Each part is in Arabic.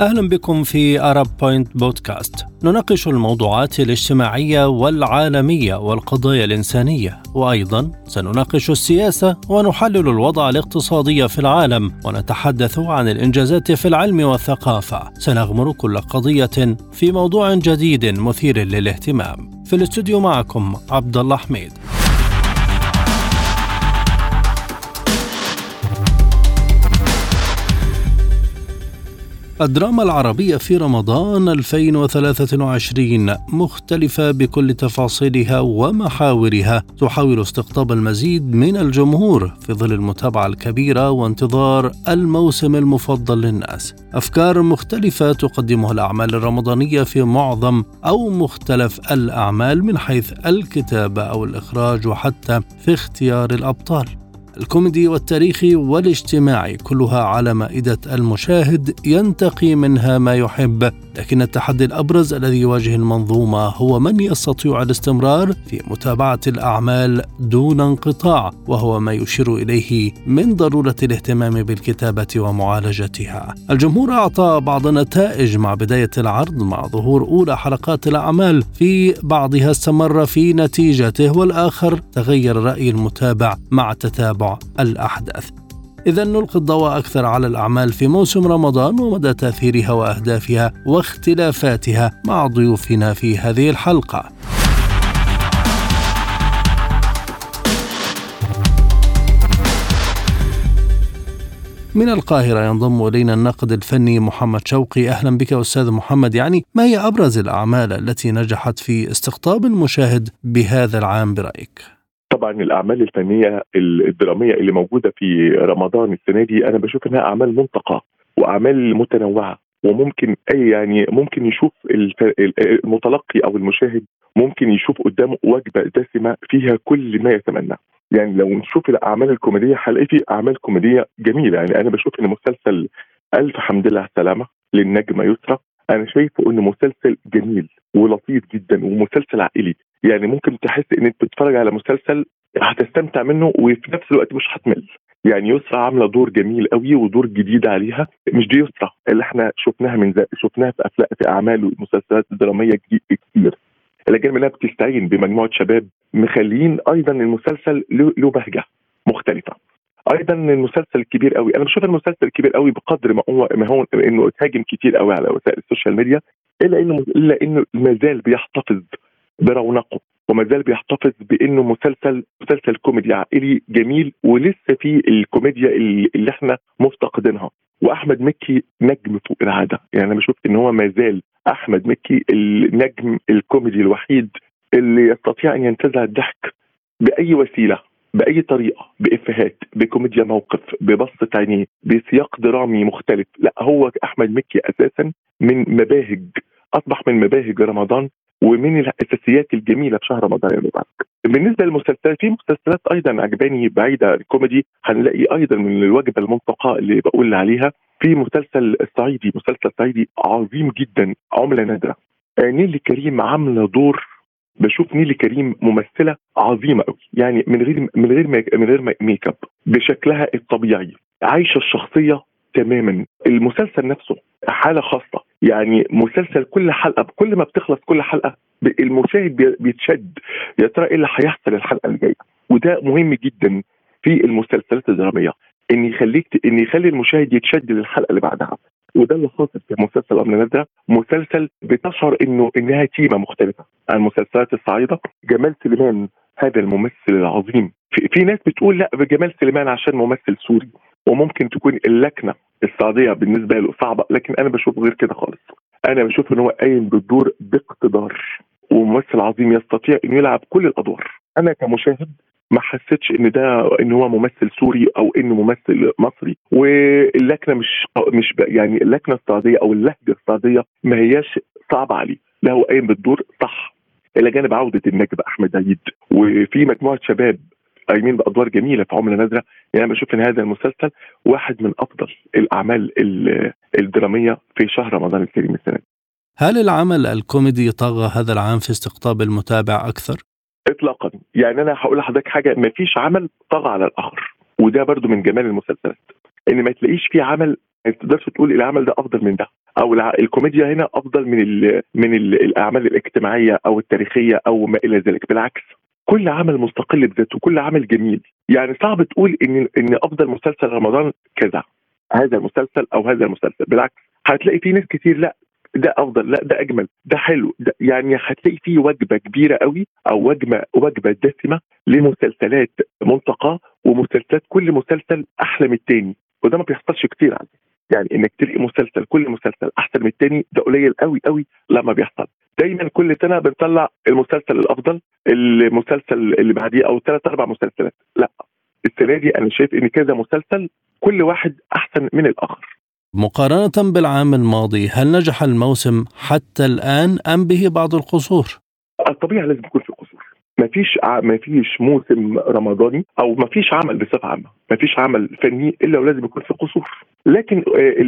أهلا بكم في أرب بوينت بودكاست نناقش الموضوعات الاجتماعية والعالمية والقضايا الإنسانية. وأيضا سنناقش السياسة ونحلل الوضع الاقتصادي في العالم ونتحدث عن الإنجازات في العلم والثقافة. سنغمر كل قضية في موضوع جديد مثير للاهتمام. في الاستوديو معكم عبد الله حميد. الدراما العربية في رمضان 2023 مختلفة بكل تفاصيلها ومحاورها تحاول استقطاب المزيد من الجمهور في ظل المتابعة الكبيرة وانتظار الموسم المفضل للناس. أفكار مختلفة تقدمها الأعمال الرمضانية في معظم أو مختلف الأعمال من حيث الكتابة أو الإخراج وحتى في اختيار الأبطال. الكوميدي والتاريخي والاجتماعي كلها على مائدة المشاهد ينتقي منها ما يحب لكن التحدي الأبرز الذي يواجه المنظومة هو من يستطيع الاستمرار في متابعة الأعمال دون انقطاع وهو ما يشير إليه من ضرورة الاهتمام بالكتابة ومعالجتها. الجمهور أعطى بعض النتائج مع بداية العرض مع ظهور أولى حلقات الأعمال في بعضها استمر في نتيجته والآخر تغير رأي المتابع مع تتابع الاحداث. إذا نلقي الضوء أكثر على الأعمال في موسم رمضان ومدى تأثيرها وأهدافها واختلافاتها مع ضيوفنا في هذه الحلقة. من القاهرة ينضم إلينا الناقد الفني محمد شوقي أهلا بك أستاذ محمد يعني ما هي أبرز الأعمال التي نجحت في استقطاب المشاهد بهذا العام برأيك؟ طبعا الأعمال الفنية الدرامية اللي موجودة في رمضان السنة دي أنا بشوف إنها أعمال منتقاه وأعمال متنوعة وممكن أي يعني ممكن يشوف المتلقي أو المشاهد ممكن يشوف قدامه وجبة دسمة فيها كل ما يتمنى. يعني لو نشوف الأعمال الكوميدية هنلاقي في أعمال كوميدية جميلة. يعني أنا بشوف إن مسلسل ألف حمد لله سلامة للنجمة يسرى أنا شايفه إنه مسلسل جميل ولطيف جدا ومسلسل عائلي. يعني ممكن تحس إن أنت بتتفرج على مسلسل هتستمتع منه وفي نفس الوقت مش هتمل. يعني يسرا عاملة دور جميل قوي ودور جديد عليها. مش دي يسرا اللي إحنا شفناها من زي شفناها في أفلام في أعمال ومسلسلات درامية كتير. لكن منها بتستعين بمجموعة شباب مخلين أيضا المسلسل له بهجة مختلفة. أيضا المسلسل الكبير قوي. أنا بشوف المسلسل الكبير قوي بقدر ما هو ما هو إنه اتهاجم كتير قوي على وسائل ال social media إلا إنه إلا إنه ما زال بيحتفظ برونقه وما زال بيحتفظ بإنه مسلسل مسلسل كوميدي عائلي جميل ولسه في الكوميديا اللي إحنا مفتقدينها. وأحمد مكي نجم فوق العادة. يعني أنا بشوف إن هو ما زال أحمد مكي النجم الكوميدي الوحيد اللي يستطيع أن ينتزع الضحك بأي وسيلة. بأي طريقة بإفيهات بكوميديا موقف ببسط عينيه بسياق درامي مختلف لا هو أحمد مكي أساسا من مباهج أصبح من مباهج رمضان ومن الأساسيات الجميلة في شهر رمضان يا مبارك. بالنسبة للمسلسلات في مسلسلات أيضا عجباني بعيدة الكوميدي هنلاقي أيضا من الوجبة المنتقاه اللي بقول عليها في مسلسل الصعيدي مسلسل صعيدي عظيم جدا عملة نادرة. نيلي كريم عاملة دور بشوف نيلي كريم ممثلة عظيمة قوي يعني من غير من غير من غير ميك اب بشكلها الطبيعي. عايشة الشخصية تماما. المسلسل نفسه حالة خاصة. يعني مسلسل كل حلقة كل ما بتخلص كل حلقة المشاهد بيتشد يا ترى إيه اللي هيحصل الحلقة اللي جاية وده مهم جدا في المسلسلات الدرامية. إن يخليك إن يخلي المشاهد يتشد للحلقة اللي بعدها. وده اللي حاصل في مسلسل قبل ندى مسلسل بتشعر إنه إنها تيمة مختلفة. عن مسلسلات الصعيدة جمال سليمان هذا الممثل العظيم. في, في ناس بتقول لا بجمال سليمان عشان ممثل سوري وممكن تكون اللكنة السعوديه بالنسبة له صعبة لكن أنا بشوف غير كده خالص. أنا بشوف إن هو قايم بالدور باقتدار وممثل عظيم يستطيع إنه يلعب كل الأدوار. أنا كمشاهد ما حسيتش إن ده إن هو ممثل سوري أو إنه ممثل مصري. واللكنة مش مش يعني اللكنة السعوديه أو اللهجة السعوديه ما هياش صعبة عليه. لا هو قايم بالدور صح. إلى جانب عودة النجم أحمد عيد. وفي مجموعة شباب قايمين بأدوار جميلة في عملة نادرة. يعني أنا بشوف إن هذا المسلسل واحد من أفضل الأعمال الدرامية في شهر رمضان الكريم السنة هل العمل الكوميدي طغى هذا العام في استقطاب المتابع أكثر؟ اطلاقا. يعني أنا هقول لحضرتك حاجة ما فيش عمل طغى على الآخر وده برضو من جمال المسلسلات إن ما تلاقيش في عمل ما تقدرش تقول العمل ده أفضل من ده أو الكوميديا هنا أفضل من ال من ال الأعمال الاجتماعية أو التاريخية أو ما إلى ذلك بالعكس كل عمل مستقل بذاته كل عمل جميل يعني صعب تقول إن إن أفضل مسلسل رمضان كذا هذا المسلسل أو هذا المسلسل بالعكس هتلاقي في ناس كتير لأ ده أفضل لا ده أجمل ده حلو ده يعني هتلاقي في وجبة كبيرة قوي أو وجبه وجبة دسمة لمسلسلات منتقاه ومسلسلات كل مسلسل أحلى من الثاني وده ما بيحصلش كتير على يعني إنك تلاقي مسلسل كل مسلسل أحسن من الثاني ده قليل قوي قوي لما بيحصل. دايما كل سنة بنطلع المسلسل الأفضل المسلسل اللي بعديه أو ثلاث أربع مسلسلات لا. السنة دي أنا شايف إن كذا مسلسل كل واحد أحسن من الآخر. مقارنة بالعام الماضي هل نجح الموسم حتى الآن أم به بعض القصور؟ الطبيعي لازم يكون في قصور. ما فيش ما فيش موسم رمضاني أو ما فيش عمل بصفة عامة. ما فيش عمل فني إلا ولازم يكون في قصور. لكن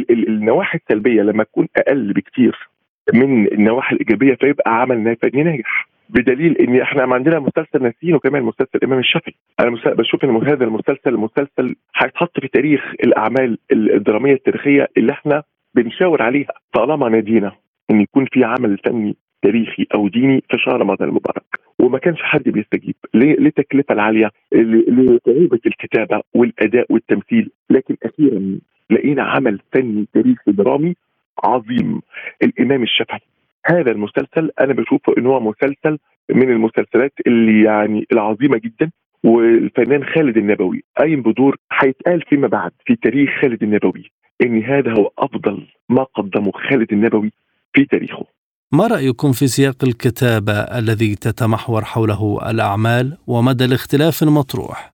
النواحي السلبية لما تكون أقل بكتير من النواحي الإيجابية فيبقى عمل فني ناجح. بدليل إن إحنا عندنا مسلسل ناسينه كمان مسلسل الامام الشافعي. أنا بشوف ان هذا المسلسل مسلسل هيتحط في تاريخ الأعمال الدرامية التاريخية اللي إحنا بنشاور عليها. طالما نادينا إن يكون في عمل فني تاريخي أو ديني في شهر رمضان المبارك. وما كانش حد بيستجيب. للتكلفه العالية لصعوبه الكتابة والأداء والتمثيل. لكن أخيرا لقينا عمل فني تاريخي درامي عظيم. الإمام الشافعي هذا المسلسل أنا بشوفه إن هو مسلسل من المسلسلات اللي يعني العظيمة جدا والفنان خالد النبوي. قايم بدور هيتقال فيما بعد في تاريخ خالد النبوي إن هذا هو أفضل ما قدمه خالد النبوي في تاريخه. ما رأيكم في سياق الكتابة الذي تتمحور حوله الأعمال ومدى الاختلاف المطروح؟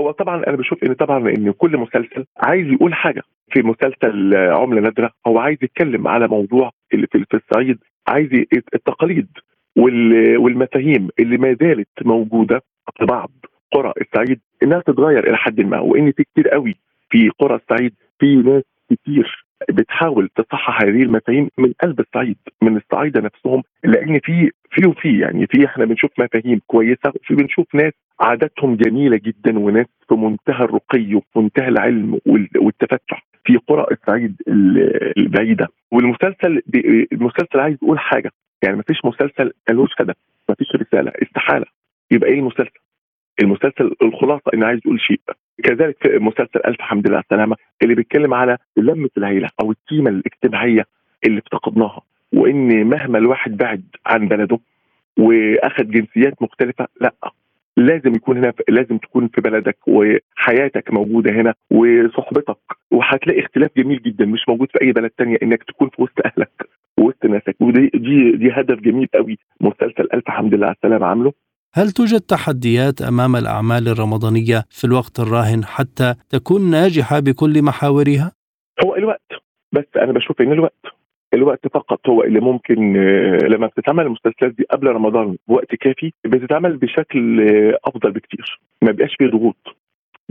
هو طبعا أنا بشوف إن طبعا إن كل مسلسل عايز يقول حاجة. في مسلسل عملة نادرة هو عايز يتكلم على موضوع اللي في الصعيد عايز التقاليد والمفاهيم اللي ما زالت موجودة في بعض قرى الصعيد إنها تتغير إلى حد ما وإن في كتير قوي في قرى الصعيد في ناس كتير بتحاول تصحح هذه المفاهيم من قلب الصعيد من الصعايده نفسهم لأن في في وفي يعني في إحنا بنشوف مفاهيم كويسة وفي بنشوف ناس عاداتهم جميلة جدا وناس في منتهى الرقي وفي منتهى العلم والتفتح في قرى الصعيد البعيدة. والمسلسل المسلسل عايز يقول حاجة يعني ما فيش مسلسل ملوش هدف ما فيش رسالة استحالة. يبقى إيه المسلسل؟ المسلسل الخلاصة إنه عايز يقول شيء. كذلك في مسلسل ألف حمد لله على السلامة اللي بيتكلم على لمة العيله أو القيمه الاجتماعية اللي افتقدناها. وإن مهما الواحد بعد عن بلده وأخذ جنسيات مختلفة لأ. لازم يكون هنا لازم تكون في بلدك وحياتك موجودة هنا وصحبتك. وهتلاقي اختلاف جميل جدا مش موجود في أي بلد تانية إنك تكون في وسط أهلك وسط ناسك. ودي دي دي هدف جميل قوي مسلسل ألف حمد لله على السلامة عامله هل توجد تحديات أمام الأعمال الرمضانية في الوقت الراهن حتى تكون ناجحة بكل محاورها؟ هو الوقت بس أنا بشوف إن الوقت الوقت فقط هو اللي ممكن لما بتتعمل المسلسلات دي قبل رمضان بوقت كافي بتتعمل بشكل أفضل بكتير ما بيبقاش فيه ضغوط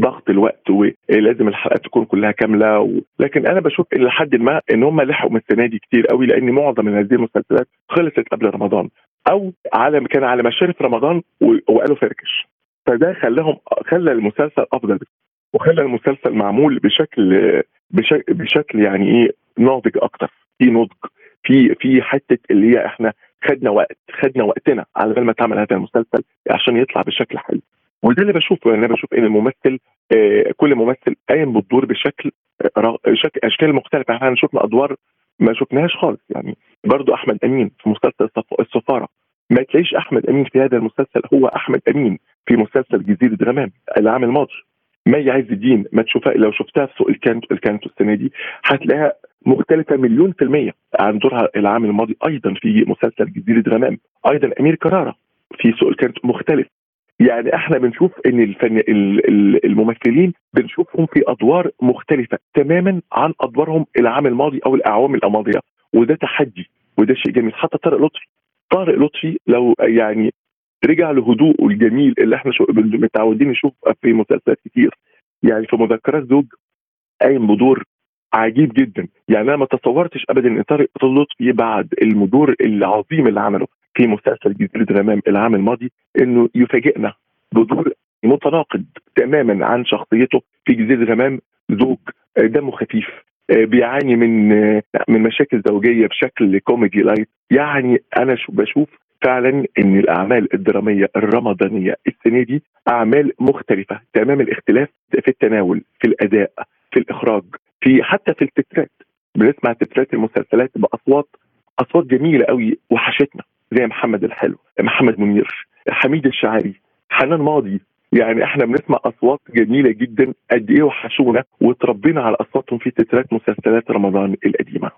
ضغط الوقت ولازم الحلقات تكون كلها كاملة و... لكن أنا بشوف إلى حد ما إن هم لحقوا من السنة دي كتير قوي لأن معظم من هذه المسلسلات خلصت قبل رمضان أو على كان على مشارف رمضان وقالوا فركش. فده خلاهم خلى المسلسل أفضل وخلى المسلسل معمول بشكل بشكل, بشكل يعني إيه ناضج أكتر. في نضج في في حتة اللي هي إحنا خدنا وقت خدنا وقتنا على بال ما تعمل هذا المسلسل عشان يطلع بشكل حلو. وده اللي بشوفه أنا بشوف إن الممثل آه كل ممثل قايم بالدور بشكل آه شكل أشكال مختلفة. إحنا شفنا أدوار ما شفناهاش خالص. يعني برضو أحمد أمين في مسلسل السفارة. ما تلاقيش أحمد أمين في هذا المسلسل هو أحمد أمين في مسلسل جزيرة غمام العام الماضي. مي عز الدين؟ ما تشوفها لو شفتها في سوق الكانتو الكانتو السنة دي هتلاقيها مختلفة مليون في المية عن دورها العام الماضي أيضا في مسلسل جزيرة غمام. أيضا أمير كرارة في سوق الكانتو مختلف. يعني إحنا بنشوف ان الفن الممثلين بنشوفهم في ادوار مختلفة تماما عن ادوارهم العام الماضي أو الاعوام الماضية وده تحدي وده شيء جميل. حتى طارق لطفي طارق لطفي لو يعني رجع لهدوءه الجميل اللي إحنا متعودين نشوف في مسلسلات كتير. يعني في مذكرات زوج قايم بدور عجيب جدا. يعني أنا ما تصورتش ابدا إن طارق لطفي بعد المدور العظيم اللي عمله. في مسلسل جزيره غمام العام الماضي إنه يفاجئنا بدور متناقض تماما عن شخصيته في جزيرة غمام زوج دمه خفيف بيعاني من من مشاكل زوجية بشكل كوميدي light يعني أنا بشوف فعلا إن الأعمال الدرامية الرمضانية السنة دي أعمال مختلفة تمام الاختلاف في التناول في الأداء في الإخراج في حتى في التترات. بنسمع تترات المسلسلات بأصوات أصوات جميلة قوي وحشتنا. زي محمد الحلو محمد منير حميد الشاعري. حنان ماضي. يعني إحنا بنسمع أصوات جميلة جدا قد إيه وحشونا وتربينا على أصواتهم في تترات مسلسلات رمضان القديمة.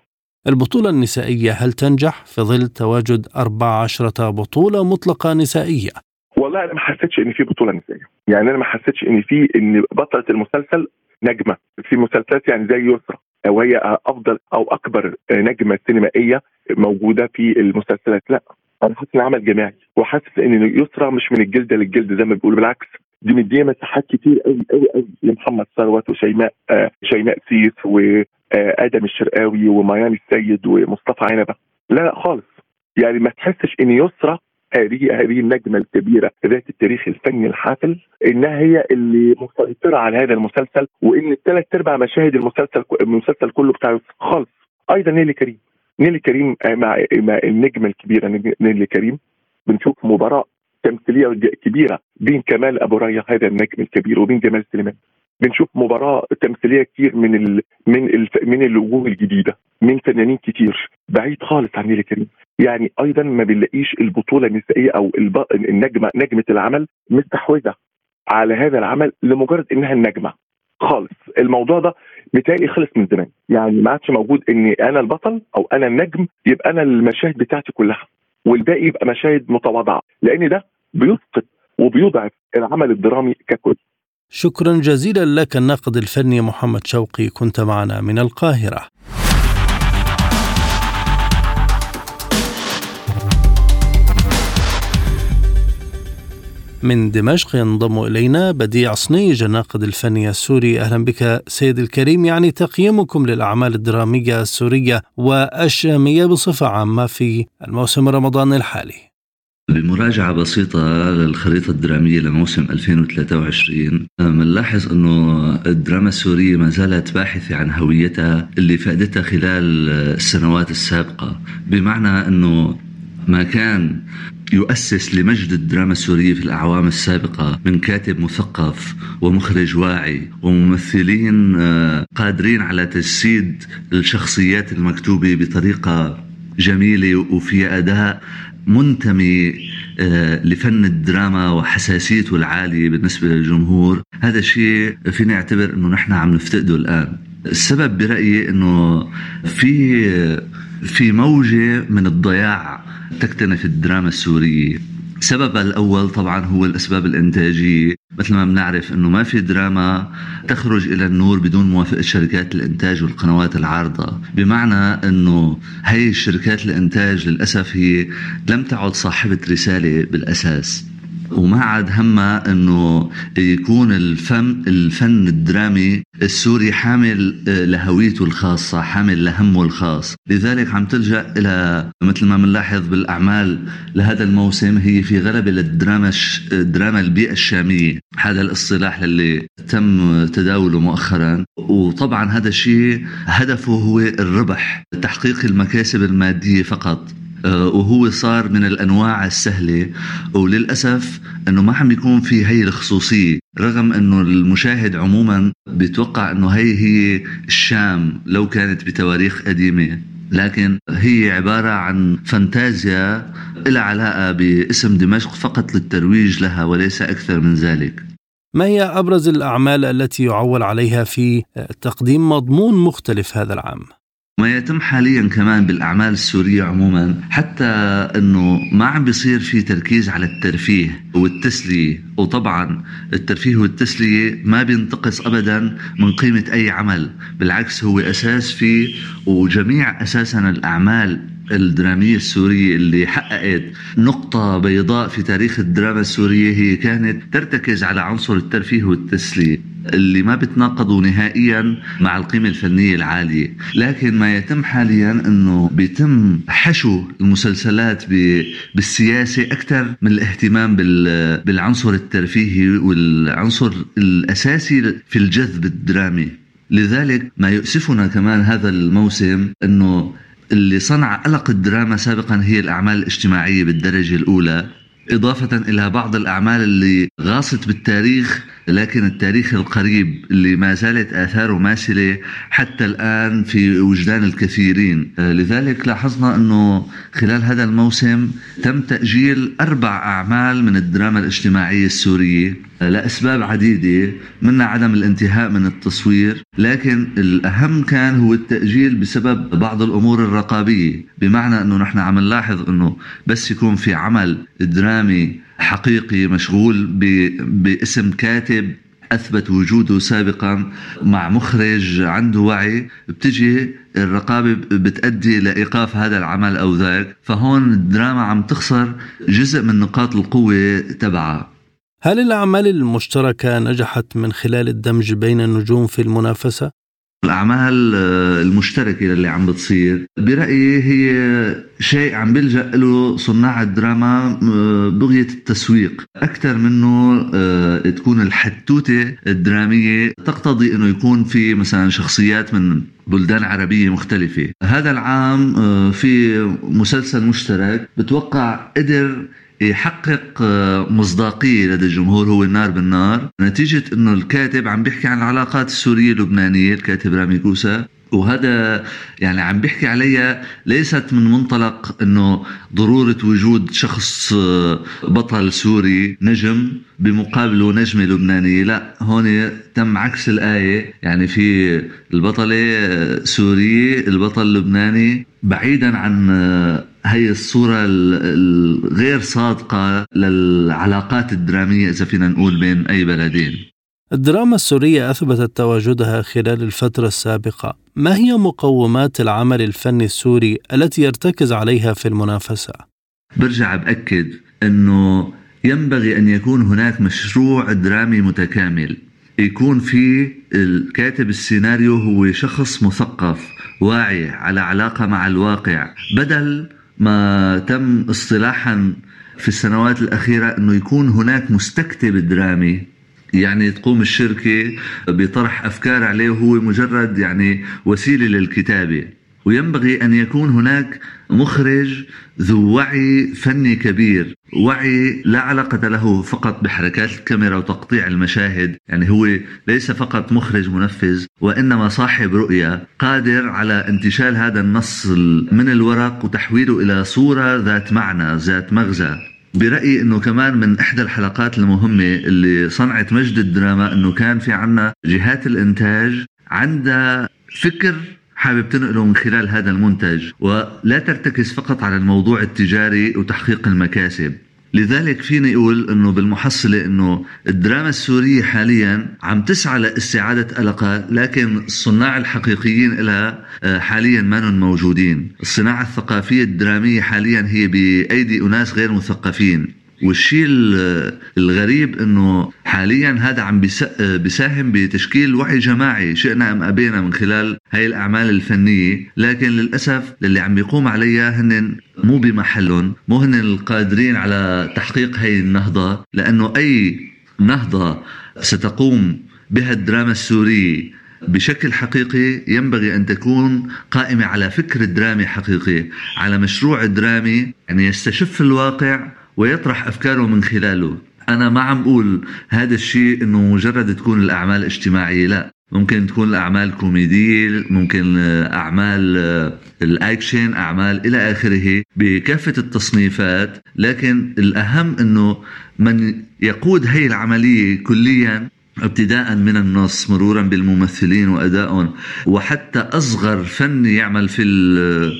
البطولة النسائية هل تنجح في ظل تواجد 14 بطولة مطلقة نسائية؟ والله أنا ما حسيتش إن في بطولة نسائية. يعني أنا ما حسيتش إن في إن بطلة المسلسل نجمة. في مسلسلات يعني زي يسرى أو هي أفضل أو أكبر نجمة سينمائية موجودة في المسلسلات. لا. أنا حاسس ان عمل جماعي وحاسس إن يسرى مش من الجلدة للجلد زي ما بيقولوا بالعكس دي مدية مساحات كتير قوي قوي قوي لمحمد ثروت وشيماء آه شيماء سيس وادم الشرقاوي وميامي السيد ومصطفى عنبة. لا لا خالص. يعني ما تحسش إن يسرى هذه هذه النجمة الكبيرة ذات التاريخ الفني الحافل إنها هي اللي مسيطرة على هذا المسلسل وإن الثلاث ارباع مشاهد المسلسل المسلسل كله بتاع خالص. أيضا نيلي كريم نيلي كريم مع مع النجمة الكبيرة نيلي كريم بنشوف مباراة تمثيلية كبيرة بين كمال أبو ريا هذا النجم الكبير وبين جمال سليمان. بنشوف مباراة تمثيلية كتير من ال من ال من الوجوه الجديدة من فنانين كتير بعيد خالص عن نيلي كريم. يعني أيضا ما بنلاقيش البطولة النسائية أو النجمة نجمة العمل مستحوذة على هذا العمل لمجرد إنها النجمة. خالص. الموضوع ده بالتالي خلص من زمان. يعني ما عادش موجود اني أنا البطل أو أنا النجم يبقى أنا المشاهد بتاعتي كلها والباقي يبقى مشاهد متواضعة. لأن ده بيسقط وبيضعف العمل الدرامي ككل. شكرا جزيلا لك الناقد الفني محمد شوقي كنت معنا من القاهرة. من دمشق ينضم إلينا بديع صنيج الناقد الفني السوري. أهلا بك سيد الكريم. يعني تقييمكم للأعمال الدرامية السورية والشامية بصفة عامة في الموسم الرمضاني الحالي. بمراجعة بسيطة للخريطة الدرامية لموسم 2023 بنلاحظ أنه الدراما السورية ما زالت باحثة عن هويتها اللي فقدتها خلال السنوات السابقة. بمعنى أنه ما كان يؤسس لمجد الدراما السورية في الأعوام السابقة من كاتب مثقف ومخرج واعي وممثلين قادرين على تجسيد الشخصيات المكتوبة بطريقة جميلة وفي أداء منتمي لفن الدراما وحساسيته العالية بالنسبة للجمهور. هذا الشيء فينا نعتبر أنه نحن عم نفتقده الآن. السبب برأيي أنه في في موجة من الضياع تكتنف الدراما السورية. سببها الأول طبعا هو الأسباب الإنتاجية. مثل ما بنعرف أنه ما في دراما تخرج إلى النور بدون موافقة شركات الإنتاج والقنوات العارضة. بمعنى أنه هي الشركات الإنتاج للأسف هي لم تعد صاحبة رسالة بالأساس. وما عاد همها إنه يكون الفن الفن الدرامي السوري حامل لهويته الخاصة، حامل لهمه الخاص، لذلك عم تلجأ إلى مثل ما بنلاحظ بالأعمال لهذا الموسم هي في غلبه للدراما دراما البيئة الشامية، هذا الاصطلاح اللي تم تداوله مؤخرا، وطبعا هذا الشيء هدفه هو الربح، تحقيق المكاسب المادية فقط، وهو صار من الأنواع السهلة. وللأسف إنه ما عم يكون في هي الخصوصية رغم إنه المشاهد عموما بيتوقع إنه هي هي الشام لو كانت بتواريخ قديمة. لكن هي عبارة عن فانتازيا لها علاقة باسم دمشق فقط للترويج لها وليس أكثر من ذلك. ما هي أبرز الأعمال التي يعول عليها في تقديم مضمون مختلف هذا العام؟ ما يتم حاليا كمان بالأعمال السورية عموما حتى إنه ما عم بيصير في تركيز على الترفيه والتسلية. وطبعا الترفيه والتسلية ما بينتقص ابدا من قيمة أي عمل بالعكس هو أساس فيه وجميع أساسا الأعمال الدرامية السورية اللي حققت نقطة بيضاء في تاريخ الدراما السورية هي كانت ترتكز على عنصر الترفيه والتسلية اللي ما بتناقضوا نهائيا مع القيمة الفنية العالية. لكن ما يتم حاليا أنه بيتم حشو المسلسلات بالسياسة أكثر من الاهتمام بالعنصر الترفيهي والعنصر الأساسي في الجذب الدرامي. لذلك ما يؤسفنا كمان هذا الموسم أنه اللي صنع قلق الدراما سابقا هي الأعمال الاجتماعية بالدرجة الأولى إضافة إلى بعض الأعمال اللي غاصت بالتاريخ لكن التاريخ القريب اللي ما زالت آثاره ماثلة حتى الآن في وجدان الكثيرين. آه، لذلك لاحظنا أنه خلال هذا الموسم تم تأجيل أربع أعمال من الدراما الاجتماعية السورية آه، لأسباب عديدة منها عدم الانتهاء من التصوير لكن الأهم كان هو التأجيل بسبب بعض الأمور الرقابية بمعنى أنه نحن عم نلاحظ أنه بس يكون في عمل درامي حقيقي مشغول باسم كاتب أثبت وجوده سابقا مع مخرج عنده وعي. بتجي الرقابة بتأدي لإيقاف هذا العمل أو ذاك. فهون الدراما عم تخسر جزء من نقاط القوة تبعها. هل الأعمال المشتركة نجحت من خلال الدمج بين النجوم في المنافسة؟ الأعمال آه، المشتركة اللي عم بتصير. برأيي هي شيء عم بيلجأ له صناع الدراما آه، بغية التسويق. أكثر منه آه، تكون الحتوتة الدرامية تقتضي أنه يكون في مثلا شخصيات من بلدان عربية مختلفة. هذا العام في مسلسل مشترك بتوقع قدر يحقق آه، مصداقية لدى الجمهور هو النار بالنار. نتيجة إنه الكاتب عم بيحكي عن العلاقات السورية اللبنانية الكاتب رامي كوسا. وهذا يعني عم بيحكي عليها ليست من منطلق إنه ضرورة وجود شخص آه، بطل سوري نجم بمقابله نجمة لبنانية. لا هون تم عكس الآية. يعني في البطلة آه، سورية البطل لبناني بعيدا عن هي الصورة الغير صادقة للعلاقات الدرامية إذا فينا نقول بين أي بلدين. الدراما السورية أثبتت تواجدها خلال الفترة السابقة. ما هي مقومات العمل الفني السوري التي يرتكز عليها في المنافسة؟ برجع بأكد أنه ينبغي أن يكون هناك مشروع درامي متكامل. يكون في الكاتب السيناريو هو شخص مثقف واعي على علاقة مع الواقع بدل ما تم اصطلاحا في السنوات الأخيرة أنه يكون هناك مستكتب درامي يعني تقوم الشركة بطرح أفكار عليه وهو مجرد يعني وسيلة للكتابة. وينبغي أن يكون هناك مخرج ذو وعي فني كبير. وعي لا علاقة له فقط بحركات الكاميرا وتقطيع المشاهد يعني هو ليس فقط مخرج منفذ وإنما صاحب رؤية قادر على انتشال هذا النص من الورق وتحويله إلى صورة ذات معنى ذات مغزى. برأيي إنه كمان من إحدى الحلقات المهمة اللي صنعت مجد الدراما إنه كان في عنا جهات الإنتاج عندها فكر حابب تنقله من خلال هذا المنتج ولا ترتكز فقط على الموضوع التجاري وتحقيق المكاسب. لذلك فيني أقول إنه بالمحصلة إنه الدراما السورية حاليا عم تسعى لاستعادة قلقها لكن الصناع الحقيقيين لها آه، حاليا ما موجودين، الصناعة الثقافية الدرامية حاليا هي بأيدي أناس غير مثقفين. والشيء الغريب إنه حاليا هذا عم بيساهم بتشكيل وعي جماعي شئنا أم أبينا من خلال هاي الأعمال الفنية لكن للأسف اللي عم بيقوم عليها هن مو بمحلهم مو هن القادرين على تحقيق هاي النهضة لأنه أي نهضة ستقوم بها الدراما السورية بشكل حقيقي ينبغي أن تكون قائمة على فكر درامي حقيقي، على مشروع درامي يعني يستشف الواقع ويطرح أفكاره من خلاله. أنا ما عم بقول هذا الشيء إنه مجرد تكون الأعمال اجتماعية لا. ممكن تكون الأعمال كوميدية ممكن أعمال الأكشن أعمال إلى آخره بكافة التصنيفات. لكن الأهم أنه من يقود هي العملية كليا ابتداء من النص مرورا بالممثلين وأدائهم وحتى أصغر فن يعمل في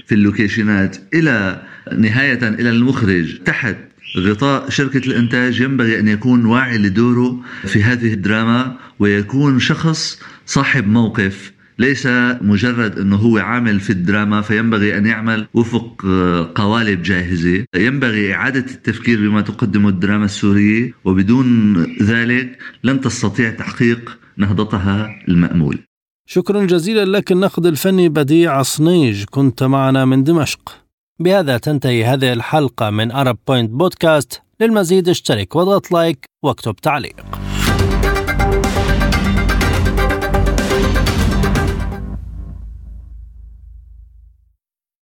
في اللوكيشنات إلى نهاية إلى المخرج تحت غطاء شركة الإنتاج ينبغي أن يكون واعي لدوره في هذه الدراما ويكون شخص صاحب موقف ليس مجرد أنه هو عامل في الدراما فينبغي أن يعمل وفق قوالب جاهزة، ينبغي إعادة التفكير بما تقدمه الدراما السورية وبدون ذلك لن تستطيع تحقيق نهضتها المأمول. شكرا جزيلا لك الناقد الفني بديع صنيج كنت معنا من دمشق. بهذا تنتهي هذه الحلقة من أرب بوينت بودكاست للمزيد اشترك واضغط like واكتب تعليق.